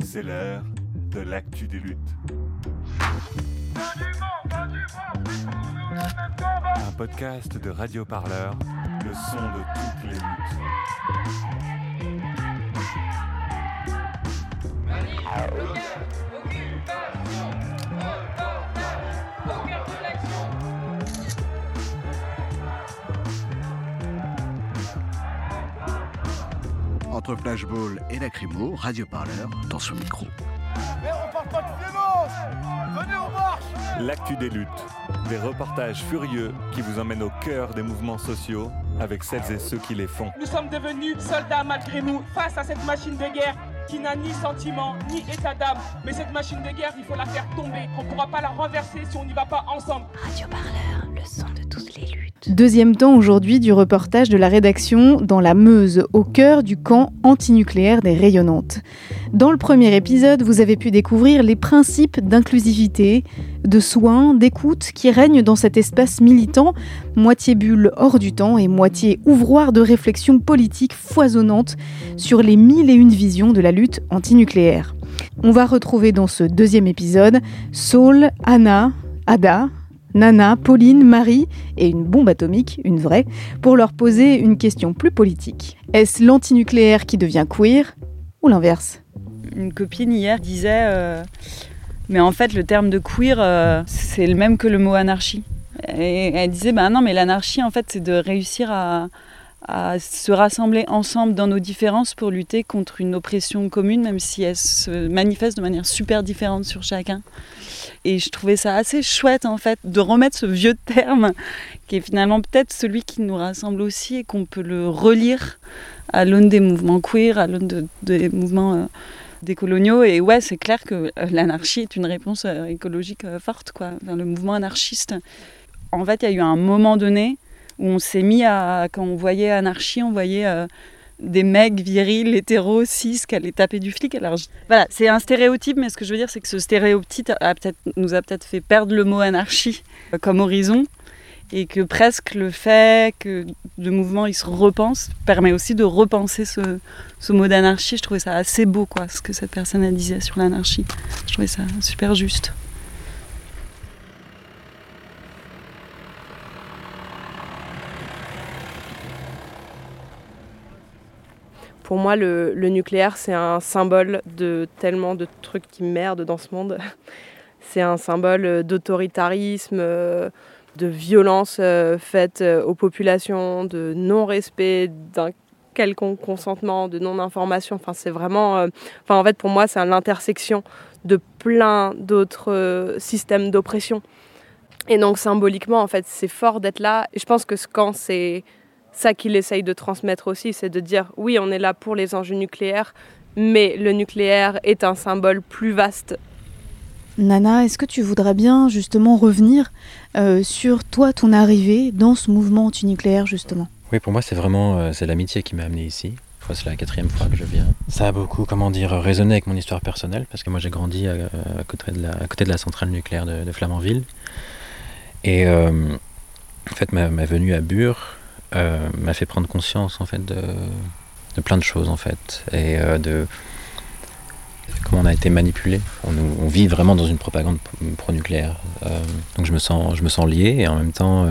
C'est l'heure de l'actu des luttes. Un podcast de Radio Parleur, le son de toutes les luttes. Entre Flashball et Lacrymo, Radio Parleur dans son micro. L'actu des luttes, des reportages furieux qui vous emmènent au cœur des mouvements sociaux avec celles et ceux qui les font. Nous sommes devenus soldats malgré nous face à cette machine de guerre qui n'a ni sentiment ni état d'âme. Mais cette machine de guerre, il faut la faire tomber. On ne pourra pas la renverser si on n'y va pas ensemble. Radio Parleur, le son de toutes les luttes. Deuxième temps aujourd'hui du reportage de la rédaction dans la Meuse, au cœur du camp antinucléaire des rayonnantes. Dans le premier épisode, vous avez pu découvrir les principes d'inclusivité, de soins, d'écoute qui règnent dans cet espace militant, moitié bulle hors du temps et moitié ouvroir de réflexion politique foisonnante sur les mille et une visions de la lutte antinucléaire. On va retrouver dans ce deuxième épisode Saul, Anna, Ada, Nana, Pauline, Marie et une bombe atomique, une vraie, pour leur poser une question plus politique. Est-ce l'antinucléaire qui devient queer ou l'inverse? Une copine hier disait euh, Mais en fait, le terme de queer, euh, c'est le même que le mot anarchie. Et elle disait Bah non, mais l'anarchie, en fait, c'est de réussir à, à se rassembler ensemble dans nos différences pour lutter contre une oppression commune, même si elle se manifeste de manière super différente sur chacun. Et je trouvais ça assez chouette en fait de remettre ce vieux terme qui est finalement peut-être celui qui nous rassemble aussi et qu'on peut le relire à l'aune des mouvements queer, à l'aune de- des mouvements euh, décoloniaux. Et ouais, c'est clair que euh, l'anarchie est une réponse euh, écologique euh, forte, quoi. Le mouvement anarchiste. En fait, il y a eu un moment donné où on s'est mis à, quand on voyait anarchie, on voyait euh, des mecs virils, hétéros, cis, qui allaient taper du flic. Alors je- voilà, c'est un stéréotype, mais ce que je veux dire, c'est que ce stéréotype a nous a peut-être fait perdre le mot anarchie euh, comme horizon. Et que presque le fait que le mouvement il se repense permet aussi de repenser ce, mot d'anarchie. Je trouvais ça assez beau, quoi, ce que cette personne elle disait sur l'anarchie. Je trouvais ça super juste. Pour moi, le, nucléaire, c'est un symbole de tellement de trucs qui merdent dans ce monde. C'est un symbole d'autoritarisme, euh, de violence euh, faite euh, aux populations, de non-respect d'un quelconque consentement, de non-information. Enfin, c'est vraiment. euh, Enfin, en fait, pour moi, c'est l'intersection de plein d'autres euh, systèmes d'oppression. Et donc, symboliquement, en fait, c'est fort d'être là. Et je pense que camp, c'est ça qu'il essaye de transmettre aussi, c'est de dire oui, on est là pour les enjeux nucléaires, mais le nucléaire est un symbole plus vaste. Nana, est-ce que tu voudrais bien justement revenir euh, sur toi, ton arrivée dans ce mouvement antinucléaire justement? Oui, pour moi, c'est vraiment euh, c'est l'amitié qui m'a amené ici. Je crois que c'est la quatrième fois que je viens. Ça a beaucoup, comment dire, résonné avec mon histoire personnelle, parce que moi, j'ai grandi à, à côté, de la, à côté de la centrale nucléaire de, de Flamanville. Et euh, en fait, ma, ma venue à Bure euh, m'a fait prendre conscience, en fait, de, plein de choses, en fait. Et euh, de comment on a été manipulé. On, vit vraiment dans une propagande pro-nucléaire. Euh, donc je me, sens, je me sens lié, et en même temps,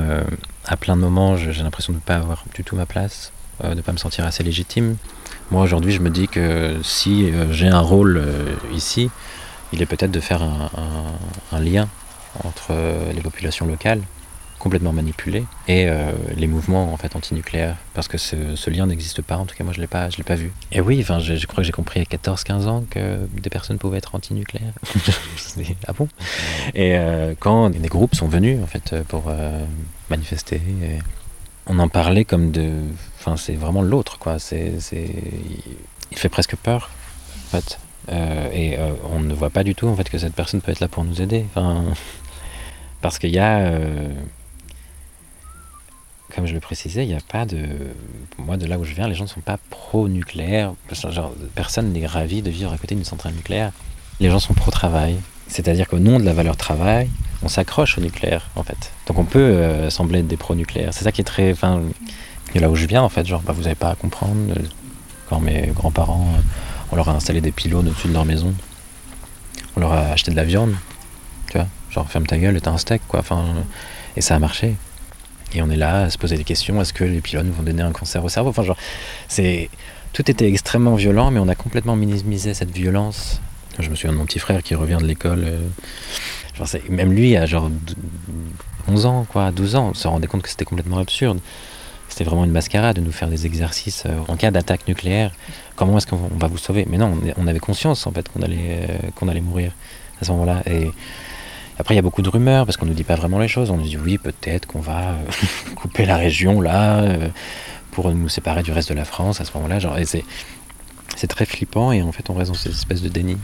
à plein de moments, j'ai l'impression de ne pas avoir du tout ma place, de ne pas me sentir assez légitime. Moi, aujourd'hui, je me dis que si j'ai un rôle ici, il est peut-être de faire un, lien entre les populations locales, complètement manipulées, et euh, les mouvements en fait antinucléaires, parce que ce, lien n'existe pas. En tout cas, moi, je l'ai pas, je l'ai pas vu. Et oui, enfin, je, crois que j'ai compris à 14-15 ans que des personnes pouvaient être antinucléaires. Ah bon? Et euh, quand des groupes sont venus en fait pour euh, manifester, on en parlait comme de, enfin, c'est vraiment l'autre, quoi. C'est, il fait presque peur, en fait. Et on ne voit pas du tout en fait que cette personne peut être là pour nous aider. Enfin, parce qu'il y a, comme je le précisais, il n'y a pas de, moi de là où je viens, les gens ne sont pas pro-nucléaire. Personne n'est ravi de vivre à côté d'une centrale nucléaire. Les gens sont pro-travail. C'est-à-dire qu'au nom de la valeur travail, on s'accroche au nucléaire, en fait. Donc on peut euh, sembler être des pro-nucléaires. C'est ça qui est très. Enfin, et là où je viens, en fait, genre, bah, vous n'avez pas à comprendre. euh, Quand mes grands-parents euh, On leur a installé des pylônes au-dessus de leur maison. On leur a acheté de la viande. Tu vois, genre ferme ta gueule et t'as un steak, quoi. Enfin, et ça a marché. Et on est là à se poser des questions est-ce que les pylônes vont donner un cancer au cerveau? Enfin, genre, c'est. Tout était extrêmement violent, mais on a complètement minimisé cette violence. Je me souviens de mon petit frère qui revient de l'école. euh, genre, même lui, à genre 11 ans, quoi, 12 ans, on se rendait compte que c'était complètement absurde. C'était vraiment une mascarade de nous faire des exercices euh, en cas d'attaque nucléaire. Comment est-ce qu'on va vous sauver? Mais non, on, avait conscience en fait qu'on allait, euh, qu'on allait mourir à ce moment-là. Après, il y a beaucoup de rumeurs parce qu'on ne nous dit pas vraiment les choses. On nous dit oui, peut-être qu'on va euh, couper la région là euh, pour nous séparer du reste de la France à ce moment-là. C'est, très flippant et en fait, on reste dans cette espèce de déni.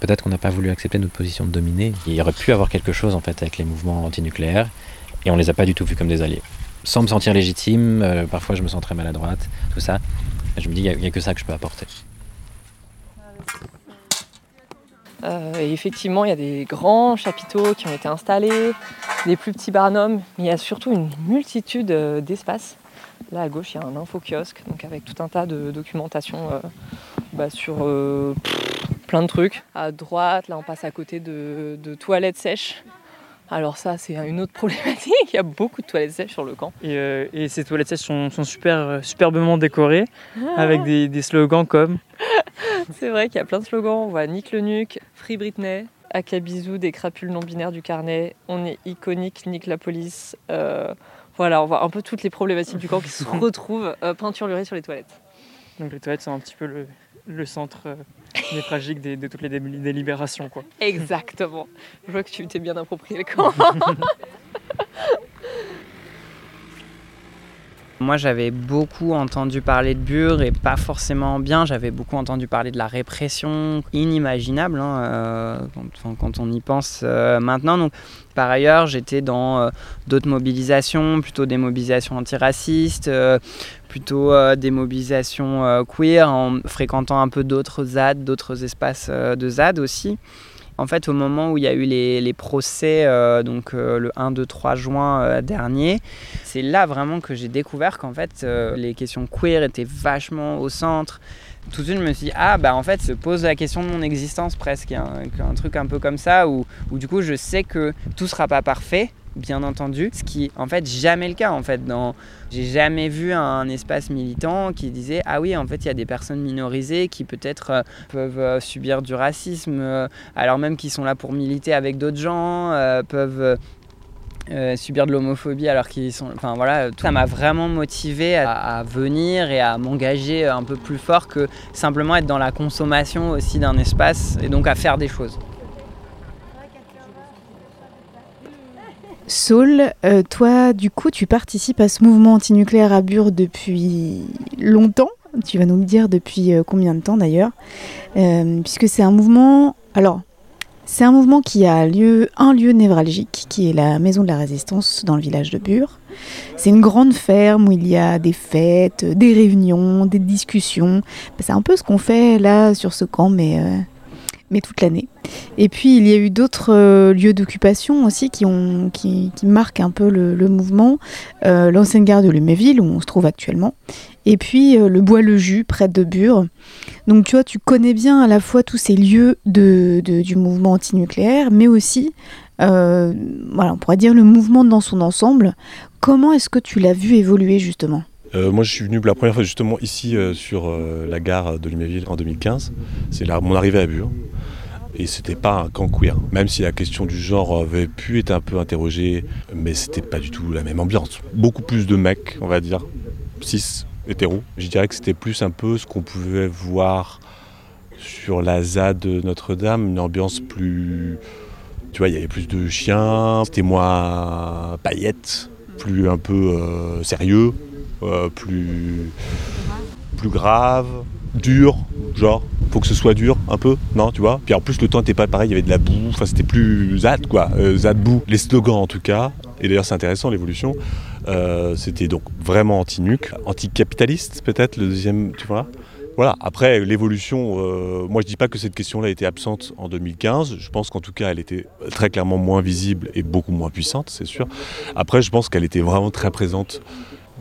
Peut-être qu'on n'a pas voulu accepter notre position de dominé. Il y aurait pu avoir quelque chose en fait avec les mouvements antinucléaires et on les a pas du tout vus comme des alliés. Sans me sentir légitime, euh, parfois je me sens très maladroite, tout ça. Je me dis, il n'y a, que ça que je peux apporter. Euh, et effectivement, il y a des grands chapiteaux qui ont été installés, des plus petits barnums, mais il y a surtout une multitude euh, d'espaces. Là à gauche, il y a un info-kiosque, donc avec tout un tas de documentation euh, bah, sur euh, pff, plein de trucs. À droite, là, on passe à côté de, de toilettes sèches. Alors ça, c'est une autre problématique. Il y a beaucoup de toilettes sèches sur le camp. Et, euh, et ces toilettes sèches sont, sont super, superbement décorées avec des, des slogans comme C'est vrai qu'il y a plein de slogans. On voit Nick le Nuke, Free Britney, Akabizou, des crapules non binaires du carnet, On est iconique, Nick la police. Euh, voilà, on voit un peu toutes les problématiques du camp qui se retrouvent euh, peinturlurées sur les toilettes. donc les toilettes sont un petit peu le, le centre euh, névralgique des- de toutes les dé- délibérations quoi. Exactement. Je vois que tu t'es bien approprié le camp. Moi, j'avais beaucoup entendu parler de Bure et pas forcément bien. J'avais beaucoup entendu parler de la répression inimaginable hein, euh, quand, on y pense euh, maintenant. Donc, par ailleurs, j'étais dans euh, d'autres mobilisations, plutôt des mobilisations antiracistes, plutôt des mobilisations queer, en fréquentant un peu d'autres ZAD, d'autres espaces de ZAD aussi. En fait, au moment où il y a eu les, procès, euh, donc euh, le 1, 2, 3 juin euh, dernier, c'est là vraiment que j'ai découvert qu'en fait les questions queer étaient vachement au centre. Tout de suite, je me suis dit, ah bah en fait, se pose la question de mon existence presque, un, un truc un peu comme ça, où, où du coup je sais que tout sera pas parfait, bien entendu, ce qui en fait jamais le cas en fait. Dans... J'ai jamais vu un espace militant qui disait, ah oui, en fait, il y a des personnes minorisées qui peut-être euh, peuvent euh, subir du racisme, euh, alors même qu'ils sont là pour militer avec d'autres gens, peuvent... subir de l'homophobie alors qu'ils sont. Enfin voilà, tout ça m'a vraiment motivé à, à venir et à m'engager un peu plus fort que simplement être dans la consommation aussi d'un espace et donc à faire des choses. Saul, euh, toi, du coup, tu participes à ce mouvement antinucléaire à Bure depuis longtemps. Tu vas nous le dire depuis euh, combien de temps d'ailleurs Euh, Puisque c'est un mouvement. Alors, c'est un mouvement qui a lieu, un lieu névralgique, qui est la Maison de la Résistance dans le village de Bure. C'est une grande ferme où il y a des fêtes, des réunions, des discussions. C'est un peu ce qu'on fait là sur ce camp, mais, mais toute l'année. Et puis il y a eu d'autres euh, lieux d'occupation aussi qui, marquent un peu le, le mouvement. Euh, L'ancienne gare de Luméville, où on se trouve actuellement. Et puis euh, le Bois-le-Jus, près de Bure. Donc tu vois, tu connais bien à la fois tous ces lieux de, du mouvement antinucléaire, mais aussi, voilà, on pourrait dire le mouvement dans son ensemble. Comment est-ce que tu l'as vu évoluer justement? Euh, moi, je suis venu pour la première fois justement ici euh, sur euh, la gare de Luméville en 2015. C'est là mon arrivée à Bure. Et c'était pas un camp queer. Même si la question du genre avait pu être un peu interrogée, mais c'était pas du tout la même ambiance. Beaucoup plus de mecs, on va dire, cis, hétéros. Je dirais que c'était plus un peu ce qu'on pouvait voir sur la ZAD de Notre-Dame, une ambiance plus. Tu vois, il y avait plus de chiens, c'était moins paillettes, plus un peu sérieux, euh, plus, plus grave, dur, genre, faut que ce soit dur un peu, non, tu vois. Puis en plus, le temps n'était pas pareil, il y avait de la boue, enfin c'était plus ZAD quoi, euh, ZAD boue. Les slogans en tout cas, et d'ailleurs c'est intéressant l'évolution, euh, c'était donc vraiment anti-nuc, anticapitaliste peut-être, le deuxième, tu vois. Voilà, après l'évolution, euh, moi je dis pas que cette question-là était absente en 2015, je pense qu'en tout cas elle était très clairement moins visible et beaucoup moins puissante, c'est sûr. Après je pense qu'elle était vraiment très présente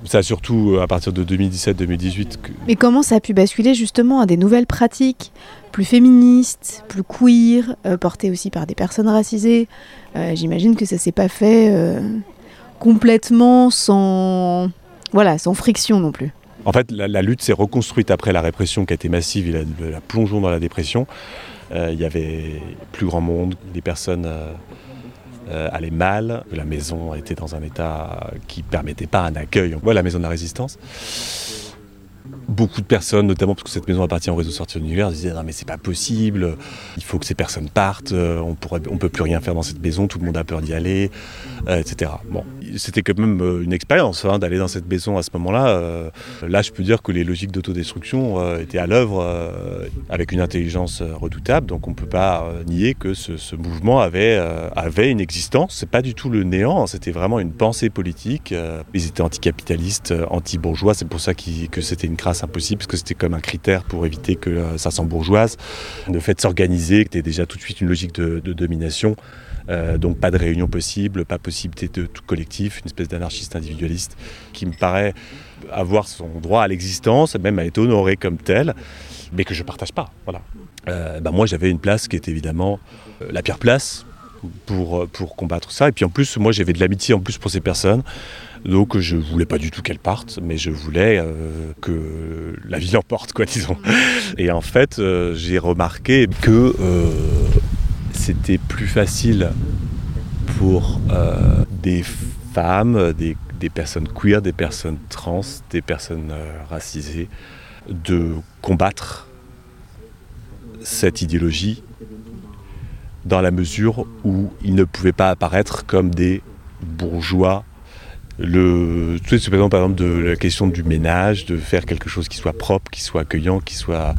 Ça surtout à partir de 2017-2018. Que... Mais comment ça a pu basculer justement à des nouvelles pratiques plus féministes, plus queer, euh, portées aussi par des personnes racisées? Euh, J'imagine que ça s'est pas fait euh, complètement sans, voilà, sans friction non plus. En fait, la, la lutte s'est reconstruite après la répression qui a été massive et la, la plongeon dans la dépression. Il y avait plus grand monde, des personnes euh, allait mal, la maison était dans un état qui permettait pas un accueil. Voit la maison de la résistance. Beaucoup de personnes, notamment parce que cette maison appartient au réseau sorti de l'univers, disaient non mais c'est pas possible, il faut que ces personnes partent, on pourrait, on peut plus rien faire dans cette maison, tout le monde a peur d'y aller, euh, etc. Bon, c'était quand même euh, une expérience hein, d'aller dans cette maison à ce moment-là. Euh, là, je peux dire que les logiques d'autodestruction euh, étaient à l'œuvre euh, avec une intelligence redoutable, donc on peut pas nier que ce, mouvement avait, avait une existence. C'est pas du tout le néant, hein, c'était vraiment une pensée politique. ils étaient anticapitalistes, anti-bourgeois, c'est pour ça qu que c'était une crasse impossible, parce que c'était comme un critère pour éviter que euh, ça s'embourgeoise. Le fait de s'organiser, c'était déjà tout de suite une logique de, domination. Euh, donc pas de réunion possible, pas possibilité de tout collectif, une espèce d'anarchiste individualiste qui me paraît avoir son droit à l'existence, même à être honoré comme tel, mais que je partage pas. Voilà. Euh, bah moi j'avais une place qui était évidemment la pire place pour, pour combattre ça. Et puis en plus, moi j'avais de l'amitié en plus pour ces personnes. Donc je voulais pas du tout qu'elles partent, mais je voulais euh, que la vie l'emporte, quoi, disons. Et en fait, euh, j'ai remarqué que euh, c'était plus facile pour euh, des femmes, des, des, personnes queer, des personnes trans, des personnes euh, racisées, de combattre cette idéologie dans la mesure où ils ne pouvaient pas apparaître comme des bourgeois. Le tout par exemple, par exemple de la question du ménage de faire quelque chose qui soit propre qui soit accueillant qui soit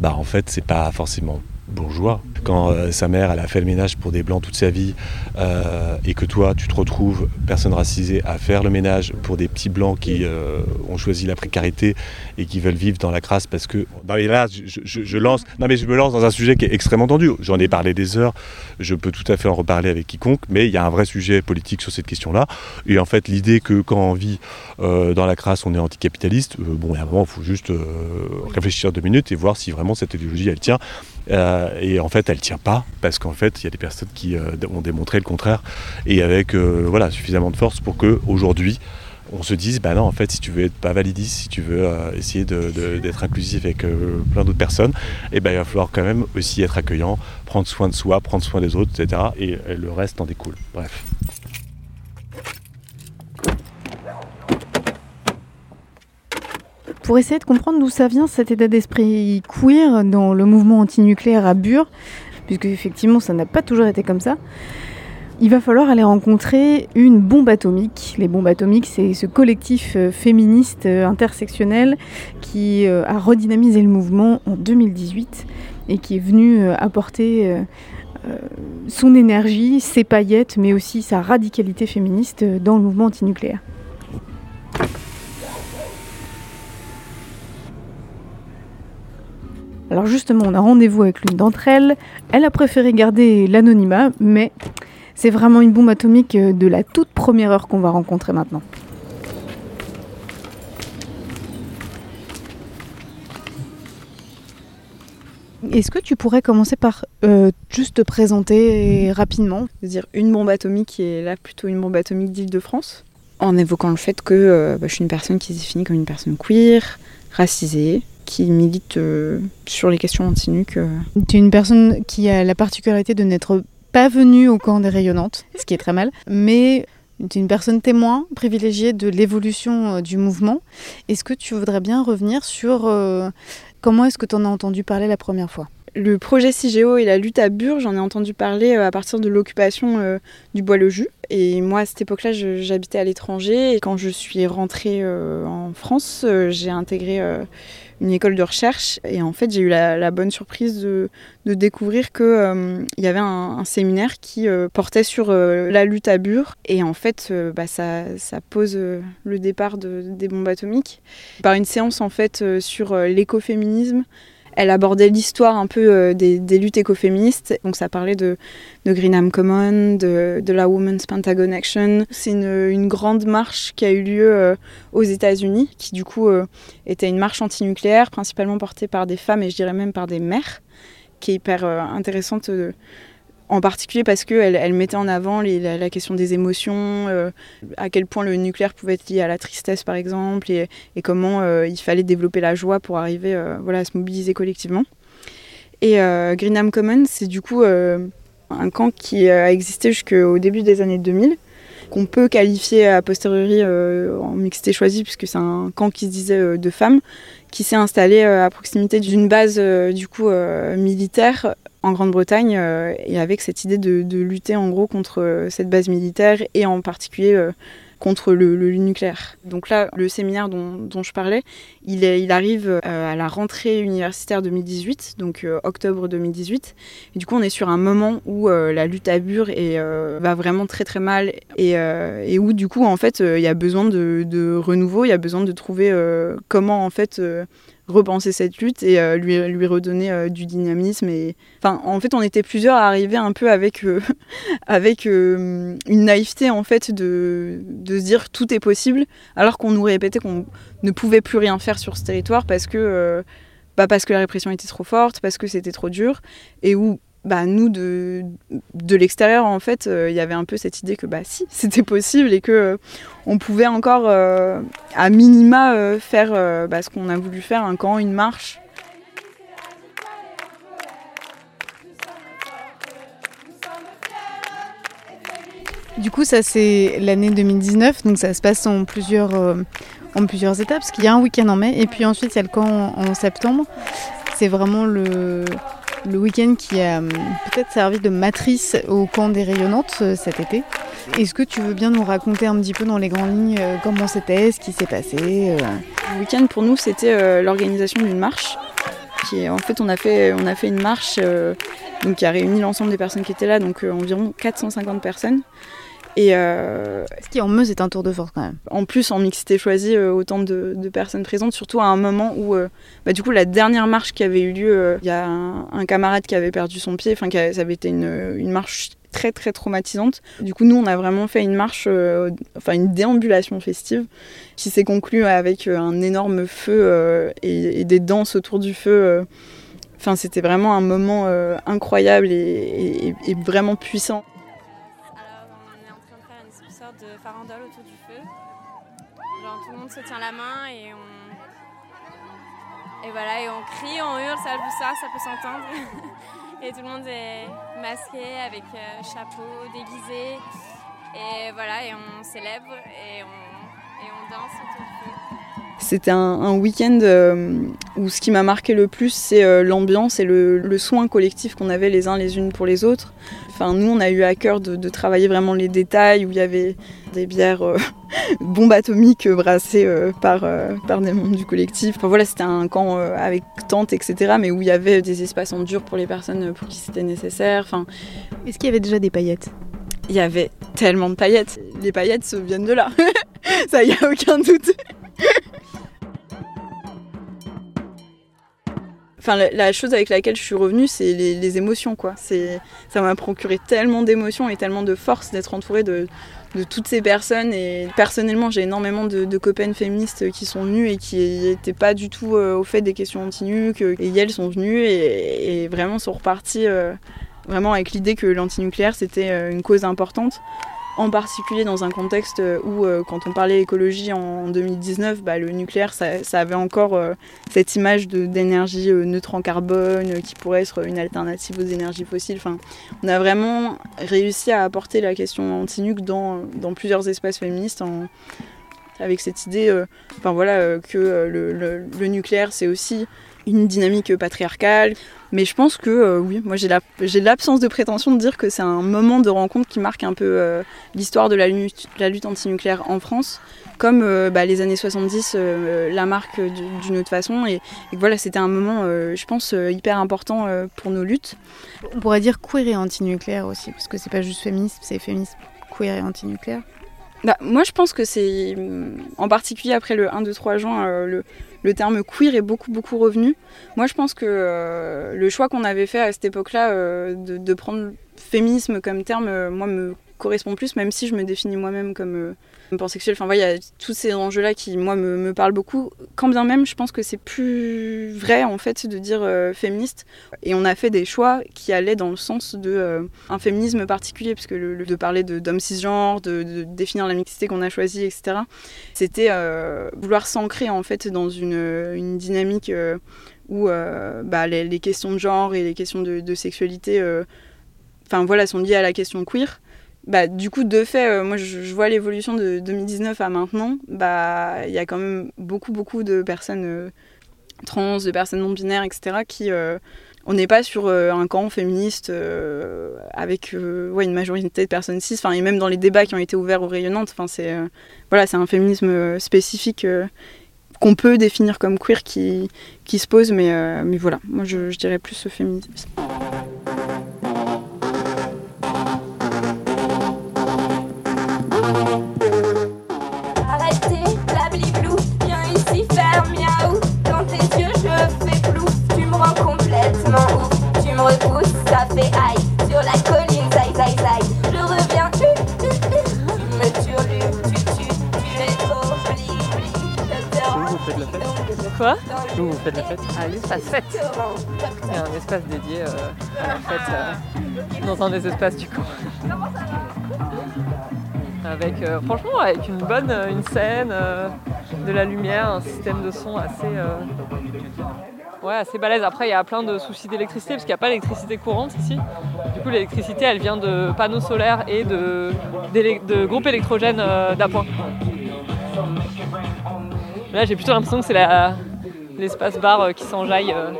bah en fait c'est pas forcément bourgeois quand euh, sa mère elle a fait le ménage pour des blancs toute sa vie euh, et que toi tu te retrouves personne racisée à faire le ménage pour des petits blancs qui euh, ont choisi la précarité et qui veulent vivre dans la crasse parce que non mais là je, lance je me lance dans un sujet qui est extrêmement tendu. J'en ai parlé des heures je peux tout à fait en reparler avec quiconque mais il y a un vrai sujet politique sur cette question là et en fait l'idée que quand on vit dans la crasse on est anticapitaliste bon il y a un moment il faut juste réfléchir deux minutes et voir si vraiment cette idéologie elle tient euh, et en fait elle tient pas parce qu'en fait il y a des personnes qui euh, ont démontré le contraire. Et avec euh, voilà suffisamment de force pour que aujourd'hui on se dise bah non en fait si tu veux être pas validiste si tu veux essayer d'être inclusif avec plein d'autres personnes et ben il va falloir quand même aussi être accueillant prendre soin de soi prendre soin des autres etc et, et le reste en découle. Bref Pour essayer de comprendre d'où ça vient cet état d'esprit queer dans le mouvement antinucléaire à Bure, puisque effectivement ça n'a pas toujours été comme ça, il va falloir aller rencontrer une bombe atomique. Les bombes atomiques, c'est ce collectif euh, féministe euh, intersectionnel qui euh, a redynamisé le mouvement en 2018 et qui est venu apporter son énergie, ses paillettes, mais aussi sa radicalité féministe dans le mouvement antinucléaire. Alors justement, on a rendez-vous avec l'une d'entre elles. Elle a préféré garder l'anonymat, mais c'est vraiment une bombe atomique de la toute première heure qu'on va rencontrer maintenant. Est-ce que tu pourrais commencer par euh, juste te présenter rapidement? Dire une bombe atomique qui est là plutôt une bombe atomique d'Île-de-France? En évoquant le fait que euh, bah, je suis une personne qui se définit comme une personne queer, racisée, qui milite euh, sur les questions anti-nuques. Euh. Tu es une personne qui a la particularité de n'être pas venue au camp des rayonnantes, ce qui est très mal, mais tu es une personne témoin privilégiée de l'évolution euh, du mouvement. Est-ce que tu voudrais bien revenir sur euh, comment est-ce que tu en as entendu parler la première fois? Le projet CIGEO et la lutte à Bure, j'en ai entendu parler à partir de l'occupation euh, du Bois-le-Jus. Et moi, à cette époque-là, j'habitais à l'étranger. Et quand je suis rentrée euh, en France, euh, j'ai intégré euh, une école de recherche. Et en fait, j'ai eu la, bonne surprise de, découvrir qu'il euh, y avait un, séminaire qui euh, portait sur la lutte à Bure. Et en fait, bah, ça, ça, pose le départ de, des bombes atomiques. Par une séance, en fait, sur l'écoféminisme elle abordait l'histoire un peu des, luttes écoféministes. Donc ça parlait de, de Greenham Common, de, la Women's Pentagon Action. C'est une, grande marche qui a eu lieu aux États-Unis, qui du coup était une marche antinucléaire, principalement portée par des femmes et je dirais même par des mères, qui est hyper intéressante en particulier parce qu'elle elle mettait en avant la, question des émotions, euh, à quel point le nucléaire pouvait être lié à la tristesse par exemple, et, comment euh, il fallait développer la joie pour arriver euh, voilà, à se mobiliser collectivement. Et Greenham Commons, c'est du coup un camp qui a existé jusqu'au début des années 2000 qu'on peut qualifier a posteriori en mixité choisie, puisque c'est un camp qui se disait de femmes, qui s'est installé à proximité d'une base du coup militaire en Grande-Bretagne euh, et avec cette idée de, lutter en gros contre euh, cette base militaire et en particulier euh, contre le, nucléaire. Donc là, le séminaire dont, je parlais, il, arrive à la rentrée universitaire 2018, donc octobre 2018. Et du coup, on est sur un moment où la lutte à Bure va vraiment très très mal et, où du coup, en fait, il y a besoin de, renouveau, il y a besoin de trouver comment en fait repenser cette lutte et euh, lui, redonner euh, du dynamisme. Et... En fait, on était plusieurs à arriver un peu avec, euh, une naïveté, en fait, de, de se dire tout est possible, alors qu'on nous répétait qu'on ne pouvait plus rien faire sur ce territoire parce que, bah, parce que la répression était trop forte, parce que c'était trop dur, et où bah, nous, de, de l'extérieur, en fait, euh, il y avait un peu cette idée que bah, si, c'était possible et que euh, on pouvait encore, euh, à minima, faire bah, ce qu'on a voulu faire, un camp, une marche. Du coup, ça c'est l'année 2019, donc ça se passe en plusieurs, en plusieurs étapes, parce qu'il y a un week-end en mai, et puis ensuite il y a le camp en septembre. C'est vraiment le, le week-end qui a hum, peut-être servi de matrice au camp des rayonnantes euh, cet été. Est-ce que tu veux bien nous raconter un petit peu dans les grandes lignes euh, comment c'était, ce qui s'est passé euh? Le week-end pour nous c'était l'organisation d'une marche. En fait on a fait, une marche qui a réuni l'ensemble des personnes qui étaient là, donc environ 450 personnes. Et euh, Ce qui en Meuse est un tour de force quand même. En plus, en mixité choisie, euh, autant de, personnes présentes, surtout à un moment où, euh, bah, du coup, la dernière marche qui avait eu lieu, il y a un, camarade qui avait perdu son pied, enfin, ça avait été une, une, marche très très traumatisante. Du coup, nous, on a vraiment fait une marche, enfin, une déambulation festive qui s'est conclue avec un énorme feu et, des danses autour du feu. Enfin, c'était vraiment un moment incroyable et vraiment puissant. Se tient la main et on. Et voilà, et on crie, on hurle, ça, ça, ça peut s'entendre. et tout le monde est masqué avec euh, chapeau, déguisé. Et voilà, et on célèbre et on, et on danse. C'était un, week-end euh, où ce qui m'a marqué le plus, c'est euh, l'ambiance et le, soin collectif qu'on avait les uns les unes pour les autres. Enfin, nous, on a eu à cœur de, travailler vraiment les détails, où il y avait des bières euh, bombes atomiques brassées par, par des membres du collectif. Enfin, voilà, c'était un camp avec tente, etc., mais où il y avait des espaces en dur pour les personnes pour qui c'était nécessaire. Enfin, Est-ce qu'il y avait déjà des paillettes? Il y avait tellement de paillettes. Les paillettes viennent de là. Ça, il n'y a aucun doute. Enfin, la, chose avec laquelle je suis revenue, c'est les, émotions, quoi. Ça m'a procuré tellement d'émotions et tellement de force d'être entourée de, toutes ces personnes. Et personnellement, j'ai énormément de, de, féministes qui sont venues et qui n'étaient pas du tout euh, au fait des questions anti-nuc. Et elles sont venues et, vraiment sont reparties euh, vraiment avec l'idée que l'antinucléaire, c'était euh, une cause importante en particulier dans un contexte où, euh, quand on parlait écologie en 2019, bah, le nucléaire, ça, avait encore euh, cette image d'énergie euh, neutre en carbone, qui pourrait être une alternative aux énergies fossiles. Enfin, on a vraiment réussi à apporter la question anti-nuc dans, plusieurs espaces féministes avec cette idée enfin, voilà, que le nucléaire, c'est aussi une dynamique patriarcale. Mais je pense que euh, oui, moi j'ai l'absence de prétention de dire que c'est un moment de rencontre qui marque un peu euh, l'histoire de la lutte, la lutte antinucléaire en France, comme euh, bah, les années 70 la marque d'une autre façon. Et, voilà, c'était un moment, je pense, hyper important pour nos luttes. On pourrait dire queer et antinucléaire aussi, parce que c'est pas juste féminisme, c'est féminisme queer et antinucléaire. Bah, moi, je pense que c'est, en particulier après le 1, 2, 3 juin, le, le terme queer est beaucoup beaucoup revenu. Moi je pense que euh, le choix qu'on avait fait à cette époque-là euh, de, de, prendre féminisme comme terme, euh, moi me correspond plus, même si je me définis moi-même comme Enfin, il y a tous ces enjeux-là qui, moi, me, parlent beaucoup. Quand bien même, je pense que c'est plus vrai, en fait, de dire féministe. Et on a fait des choix qui allaient dans le sens de un féminisme particulier, puisque le, de parler d'hommes cisgenres, de, définir la mixité qu'on a choisie, etc., c'était vouloir s'ancrer, en fait, dans une, dynamique où bah, les, les, questions de genre et les questions de, de sexualité enfin voilà, sont liées à la question queer. Bah, du coup, de fait, euh, moi je, vois l'évolution de 2019 à maintenant. Bah, il y a quand même beaucoup, beaucoup de personnes euh, trans, de personnes non binaires, etc. qui euh, on n'est pas sur un camp féministe avec ouais, une majorité de personnes cis. Et même dans les débats qui ont été ouverts aux rayonnantes, c'est voilà, un féminisme spécifique qu'on peut définir comme queer qui, qui se pose, mais, mais voilà, moi je, je dirais plus ce féminisme. Vous faites la fête À l'espace fête. Il y a un espace dédié euh, à la fête euh, dans un des espaces du camp. Avec, euh, franchement, avec une bonne une scène, de la lumière, un système de son assez Ouais, assez balèze. Après, il y a plein de soucis d'électricité parce qu'il n'y a pas d'électricité courante ici. Du coup, l'électricité, elle vient de panneaux solaires et de, de groupes électrogènes d'appoint. Là, j'ai plutôt l'impression que c'est l'espace bar euh, qui s'enjaille. Euh.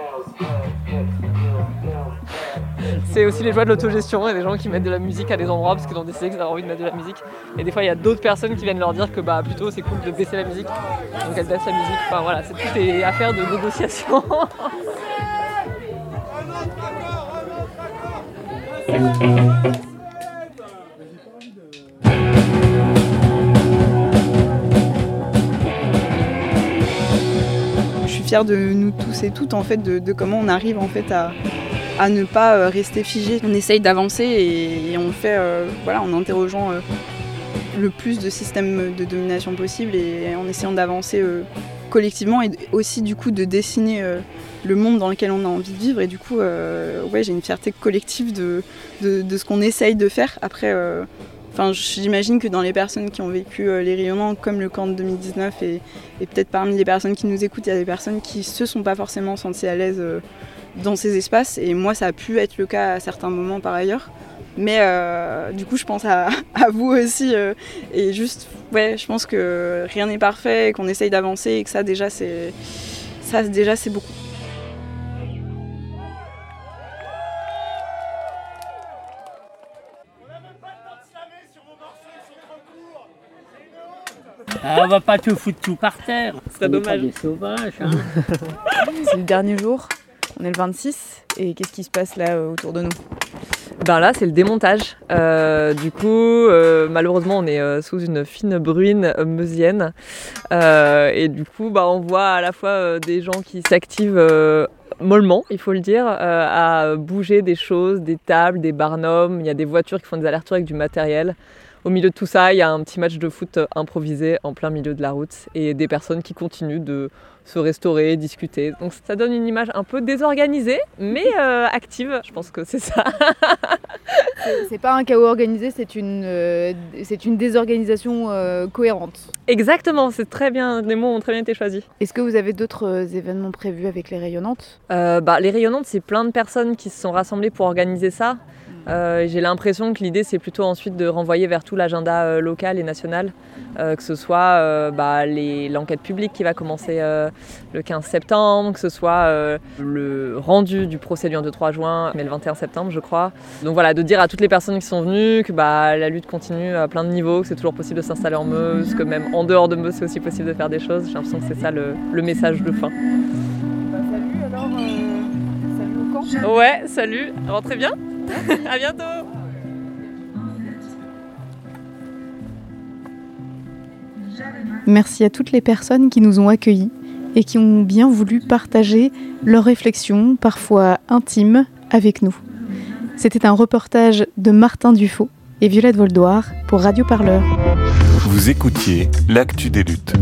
c'est aussi les joies de l'autogestion et des gens qui mettent de la musique à des endroits parce qu'ils ont décidé qu'ils avaient envie de mettre de la musique. Et des fois, il y a d'autres personnes qui viennent leur dire que bah plutôt c'est cool de baisser la musique. Donc elles baissent la musique. Enfin voilà, c'est tout est affaire de négociation. de nous tous et toutes en fait de, de comment on arrive en fait à, à ne pas euh, rester figé. On essaye d'avancer et, on le fait euh, voilà, en interrogeant euh, le plus de systèmes de domination possible et en essayant d'avancer collectivement et aussi du coup de dessiner le monde dans lequel on a envie de vivre et du coup ouais, j'ai une fierté collective de, de, ce qu'on essaye de faire. Après Enfin, j'imagine que dans les personnes qui ont vécu les rayonnements comme le camp de 2019 et, peut-être parmi les personnes qui nous écoutent, il y a des personnes qui se sont pas forcément senties à l'aise dans ces espaces. Et moi, ça a pu être le cas à certains moments par ailleurs. Mais euh, du coup, je pense à, vous aussi. Euh, et juste, ouais, je pense que rien n'est parfait, qu'on essaye d'avancer et que ça, déjà, c'est ça, déjà, c'est beaucoup. Ah, on va pas tout foutre tout par terre. C'est dommage. Des sauvages. Hein. c'est le dernier jour. On est le 26 et qu'est-ce qui se passe là euh, autour de nous? Ben là, c'est le démontage. Euh, du coup, euh, malheureusement, on est sous une fine bruine meusienne. et du coup, bah, on voit à la fois des gens qui s'activent mollement, il faut le dire, à bouger des choses, des tables, des barnums. Il y a des voitures qui font des allers-retours avec du matériel. Au milieu de tout ça, il y a un petit match de foot improvisé en plein milieu de la route et des personnes qui continuent de se restaurer, discuter. Donc ça donne une image un peu désorganisée, mais euh, active. Je pense que c'est ça. c'est pas un chaos organisé, c'est une, euh, c'est une désorganisation euh, cohérente. Exactement, c'est très bien. Les mots ont très bien été choisis. Est-ce que vous avez d'autres événements prévus avec les rayonnantes bah, Les rayonnantes, c'est plein de personnes qui se sont rassemblées pour organiser ça. Euh, j'ai l'impression que l'idée, c'est plutôt ensuite de renvoyer vers tout l'agenda euh, local et national, euh, que ce soit bah, l'enquête publique qui va commencer le 15 septembre, que ce soit le rendu du procès du 1, 2, 3 juin, mais le 21 septembre, je crois. Donc voilà, de dire à toutes les personnes qui sont venues que bah, la lutte continue à plein de niveaux, que c'est toujours possible de s'installer en Meuse, que même en dehors de Meuse, c'est aussi possible de faire des choses. J'ai l'impression que c'est ça le, le, message de fin. Bah, salut alors, salut au camp. Ouais, salut, rentrez bien à bientôt Merci à toutes les personnes qui nous ont accueillis et qui ont bien voulu partager leurs réflexions, parfois intimes, avec nous. C'était un reportage de Martin Dufaux et Violette Voldoir pour Radio Parleur. Vous écoutiez L'actu des luttes.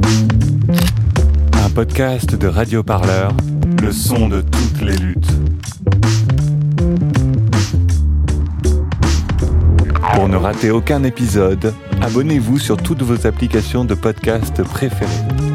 Un podcast de Radio Parleur, le son de toutes les luttes. Pour ne rater aucun épisode, abonnez-vous sur toutes vos applications de podcast préférées.